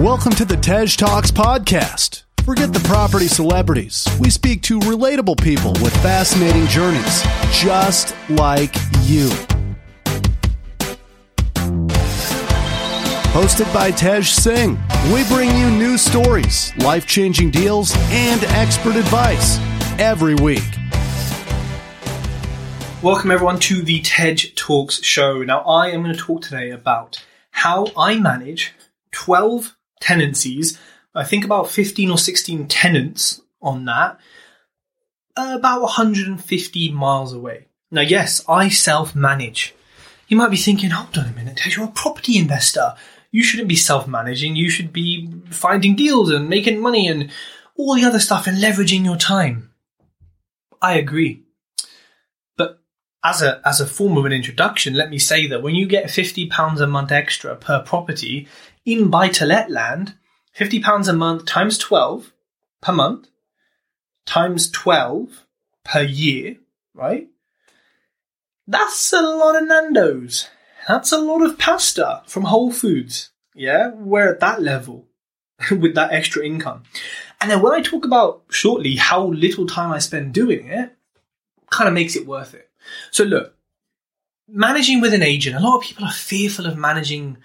Welcome to the Tej Talks podcast. Forget the property celebrities. We speak to relatable people with fascinating journeys, just like you. Hosted by Tej Singh, we bring you new stories, life changing deals, and expert advice every week. Welcome everyone to the Tej Talks show. Now I am going to talk today about how I manage 12 tenancies. I think about 15 or 16 tenants on that, about 150 miles away. Now, yes, I self manage. You might be thinking, hold on a minute, Tej, you're a property investor. You shouldn't be self managing. You should be finding deals and making money and all the other stuff and leveraging your time. I agree. As a as a form of an introduction, let me say that when you get fifty pounds a month extra per property in buy to let land, fifty pounds a month times twelve per month times twelve per year, right? That's a lot of Nando's. That's a lot of pasta from Whole Foods. Yeah, we're at that level with that extra income. And then when I talk about shortly how little time I spend doing it, kind of makes it worth it. So look, managing with an agent, a lot of people are fearful of managing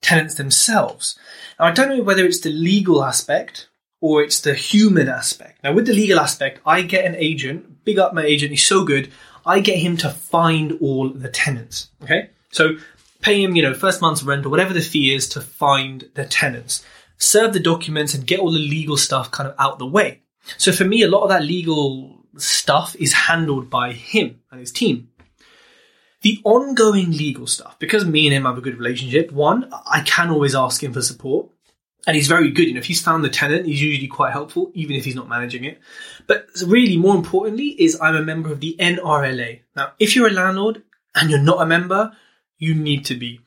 tenants themselves. Now, I don't know whether it's the legal aspect or it's the human aspect. Now, with the legal aspect, I get an agent, big up my agent, he's so good. I get him to find all the tenants. Okay. So pay him, you know, first month's rent or whatever the fee is to find the tenants, serve the documents and get all the legal stuff kind of out the way. So for me, a lot of that legal stuff is handled by him and his team. The ongoing legal stuff, because me and him have a good relationship, one, I can always ask him for support. And he's very good. You know, if he's found the tenant, he's usually quite helpful, even if he's not managing it. But really, more importantly, is I'm a member of the NRLA. Now, if you're a landlord and you're not a member, you need to be.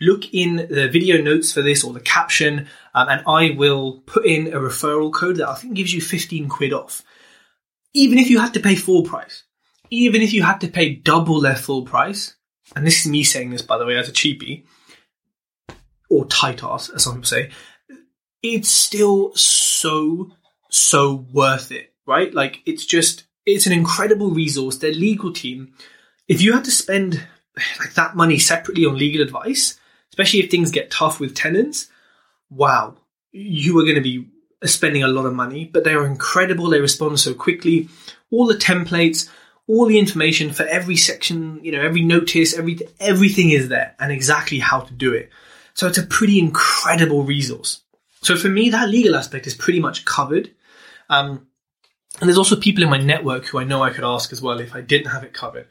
Look in the video notes for this or the caption, um, and I will put in a referral code that I think gives you 15 quid off. Even if you had to pay full price, even if you had to pay double their full price, and this is me saying this by the way as a cheapie, or tight ass, as some people say, it's still so, so worth it, right? Like, it's just, it's an incredible resource. Their legal team, if you had to spend like that money separately on legal advice, especially if things get tough with tenants, wow, you are going to be spending a lot of money, but they are incredible. They respond so quickly. All the templates, all the information for every section, you know, every notice, every everything is there and exactly how to do it. So it's a pretty incredible resource. So for me, that legal aspect is pretty much covered. Um, and there's also people in my network who I know I could ask as well if I didn't have it covered.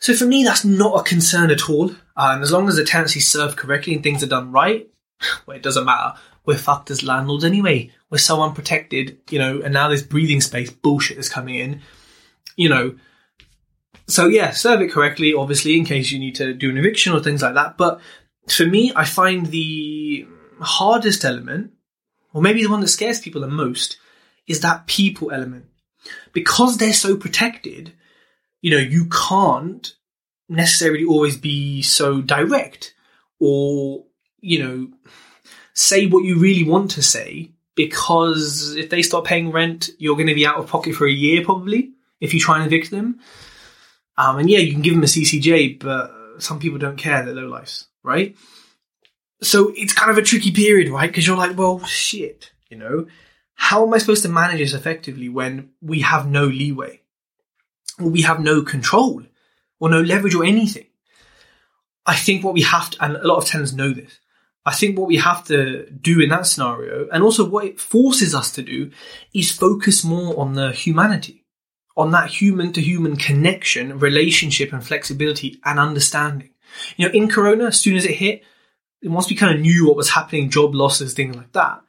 So for me, that's not a concern at all. Uh, and as long as the tenancy served correctly and things are done right, well, it doesn't matter. We're fucked as landlords anyway. We're so unprotected, you know, and now this breathing space bullshit is coming in, you know. So yeah, serve it correctly, obviously, in case you need to do an eviction or things like that. But for me, I find the hardest element, or maybe the one that scares people the most, is that people element. Because they're so protected, you know, you can't necessarily always be so direct or, you know, say what you really want to say because if they start paying rent, you're going to be out of pocket for a year probably if you try and evict them. Um, and yeah, you can give them a CCJ, but some people don't care. They're low lives, right? So it's kind of a tricky period, right? Because you're like, well, shit, you know, how am I supposed to manage this effectively when we have no leeway? Or we have no control or no leverage or anything? I think what we have to, and a lot of tenants know this, I think what we have to do in that scenario, and also what it forces us to do, is focus more on the humanity, on that human to human connection, relationship, and flexibility and understanding. You know, in Corona, as soon as it hit, once we kind of knew what was happening, job losses, things like that,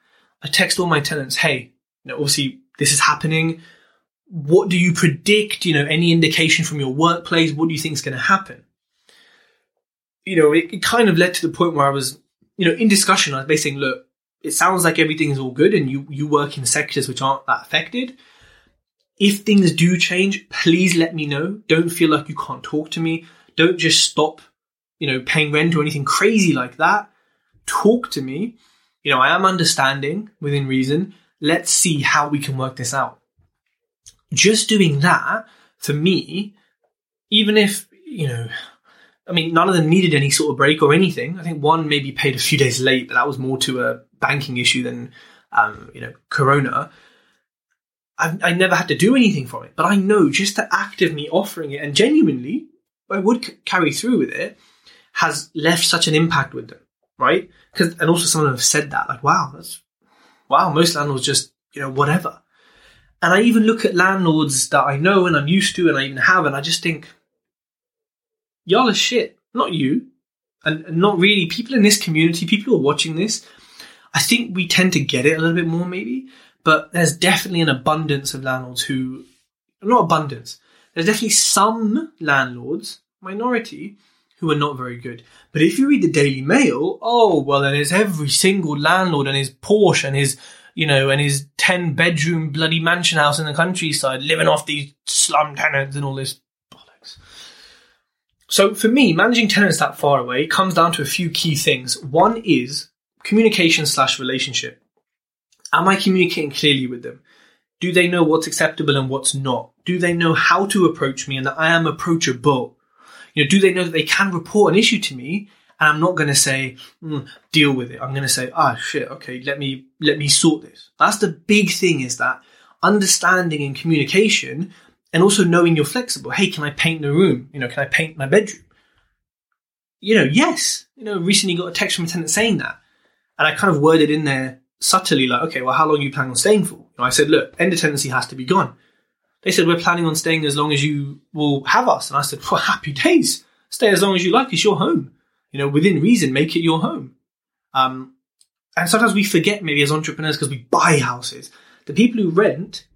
I text all my tenants, hey, you know, obviously this is happening. What do you predict? You know, any indication from your workplace? What do you think is going to happen? You know, it, it kind of led to the point where I was, you know, in discussion, I was basically saying, look, it sounds like everything is all good and you, you work in sectors which aren't that affected. If things do change, please let me know. Don't feel like you can't talk to me. Don't just stop, you know, paying rent or anything crazy like that. Talk to me You know, I am understanding within reason. Let's see how we can work this out. Just doing that, for me, even if, you know, I mean, none of them needed any sort of break or anything. I think one maybe paid a few days late, but that was more to a banking issue than, um, you know, Corona. I, I never had to do anything for it, but I know just the act of me offering it and genuinely, I would c- carry through with it has left such an impact with them, right? Because and also some of them have said that, like, wow, that's wow, most landlords just you know whatever. And I even look at landlords that I know and I'm used to and I even have, and I just think, y'all are shit, not you, and, and not really people in this community, people who are watching this. I think we tend to get it a little bit more, maybe, but there's definitely an abundance of landlords who, not abundance, there's definitely some landlords, minority, who are not very good. But if you read the Daily Mail, oh, well, then there's every single landlord and his Porsche and his, you know, and his 10 bedroom bloody mansion house in the countryside living off these slum tenants and all this. So for me, managing tenants that far away comes down to a few key things. One is communication slash relationship. Am I communicating clearly with them? Do they know what's acceptable and what's not? Do they know how to approach me and that I am approachable? You know, do they know that they can report an issue to me and I'm not going to say mm, deal with it. I'm going to say, ah, shit, okay, let me let me sort this. That's the big thing is that understanding and communication, and also knowing you're flexible. Hey, can I paint the room? You know, can I paint my bedroom? You know, yes. You know, recently got a text from a tenant saying that, and I kind of worded in there subtly like, okay, well, how long are you planning on staying for? I said, look, end of tenancy has to be gone. They said, we're planning on staying as long as you will have us. And I said, well, happy days. Stay as long as you like. It's your home. You know, within reason, make it your home. Um, and sometimes we forget maybe as entrepreneurs because we buy houses. The people who rent,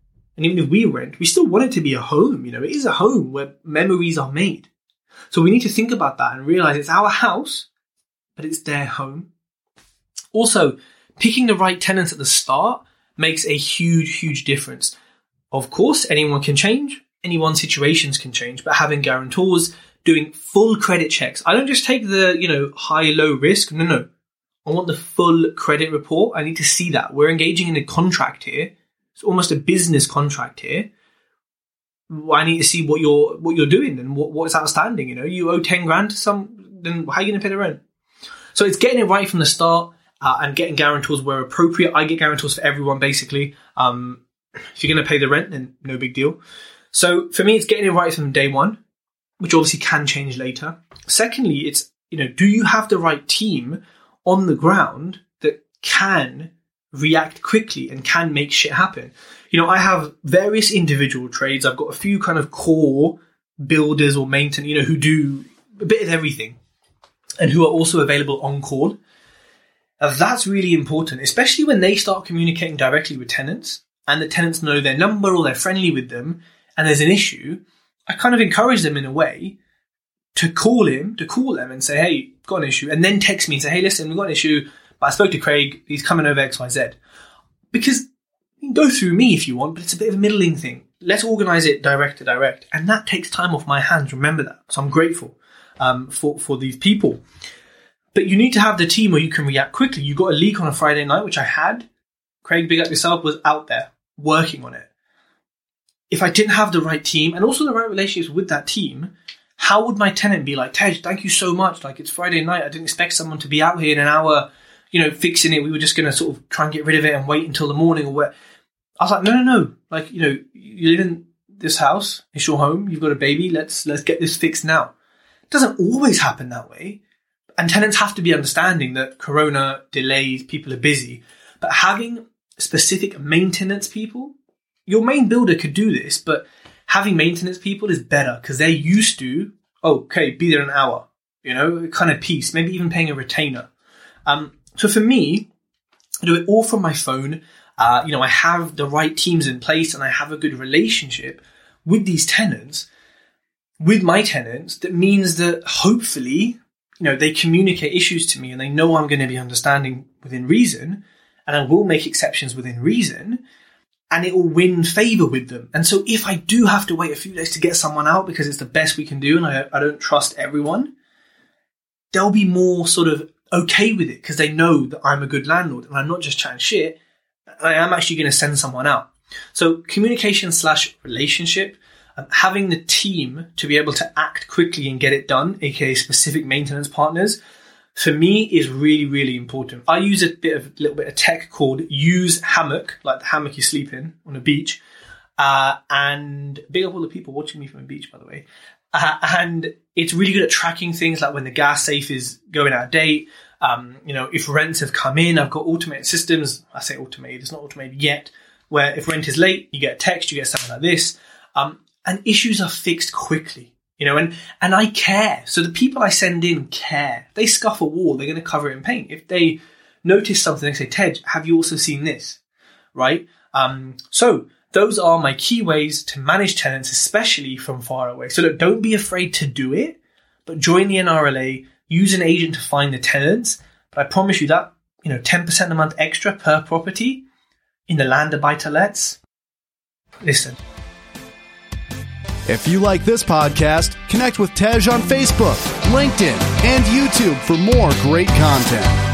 and even if we rent, we still want it to be a home. You know, it is a home where memories are made. So we need to think about that and realize it's our house, but it's their home. Also, picking the right tenants at the start makes a huge, huge difference. Of course, anyone can change, anyone's situations can change, but having guarantors, doing full credit checks. I don't just take the, you know, high, low risk. No, no. I want the full credit report. I need to see that. We're engaging in a contract here. It's almost a business contract here. I need to see what you're what you're doing and what, what's outstanding. You know, you owe ten grand to some, then how are you going to pay the rent? So it's getting it right from the start uh, and getting guarantors where appropriate. I get guarantors for everyone basically. Um, if you're going to pay the rent, then no big deal. So for me, it's getting it right from day one, which obviously can change later. Secondly, it's, you know, do you have the right team on the ground that can react quickly and can make shit happen? You know, I have various individual trades. I've got a few kind of core builders or maintenance, you know, who do a bit of everything and who are also available on call. Now, that's really important, especially when they start communicating directly with tenants and the tenants know their number or they're friendly with them and there's an issue, I kind of encourage them in a way to call him, to call them and say, hey, got an issue, and then text me and say, hey, listen, we've got an issue, but I spoke to Craig, he's coming over XYZ. Because you can go through me if you want, but it's a bit of a middling thing. Let's organize it direct to direct. And that takes time off my hands, remember that. So I'm grateful um, for, for these people. But you need to have the team where you can react quickly. You got a leak on a Friday night, which I had. Craig Big Up Yourself was out there working on it. If I didn't have the right team and also the right relationships with that team, how would my tenant be like, Tej, thank you so much. Like it's Friday night. I didn't expect someone to be out here in an hour, you know, fixing it. We were just going to sort of try and get rid of it and wait until the morning or where. I was like, no, no, no. Like, you know, you live in this house. It's your home. You've got a baby. Let's, let's get this fixed now. It doesn't always happen that way. And tenants have to be understanding that Corona delays, people are busy. But having specific maintenance people. Your main builder could do this, but having maintenance people is better because they're used to, oh, okay, be there an hour, you know, kind of piece, maybe even paying a retainer. Um, so for me, I do it all from my phone. Uh, you know, I have the right teams in place and I have a good relationship with these tenants, with my tenants, that means that hopefully, you know, they communicate issues to me and they know I'm going to be understanding within reason and I will make exceptions within reason, and it will win favor with them. And so if I do have to wait a few days to get someone out because it's the best we can do and I, I don't trust everyone, there'll be more sort of okay with it because they know that I'm a good landlord and I'm not just chatting shit. I am actually going to send someone out. So communication slash relationship, um, having the team to be able to act quickly and get it done, aka specific maintenance partners, for me is really, really important. I use a bit of little bit of tech called Use Hammock, like the hammock you sleep in on a beach. Uh, and big up all the people watching me from a beach, by the way. Uh, and it's really good at tracking things like when the gas safe is going out of date. Um, you know, if rents have come in, I've got automated systems. I say automated, it's not automated yet, where if rent is late, you get a text, you get something like this. Um, and issues are fixed quickly, you know, and, and I care. So the people I send in care. They scuff a wall, they're going to cover it in paint. If they notice something, they say, Ted, have you also seen this? Right? Um, so those are my key ways to manage tenants, especially from far away. So look, don't be afraid to do it, but join the NRLA, use an agent to find the tenants. But I promise you that, you know, 10% a month extra per property in the land of buy to lets. Listen. If you like this podcast, connect with Tej on Facebook, LinkedIn, and YouTube for more great content.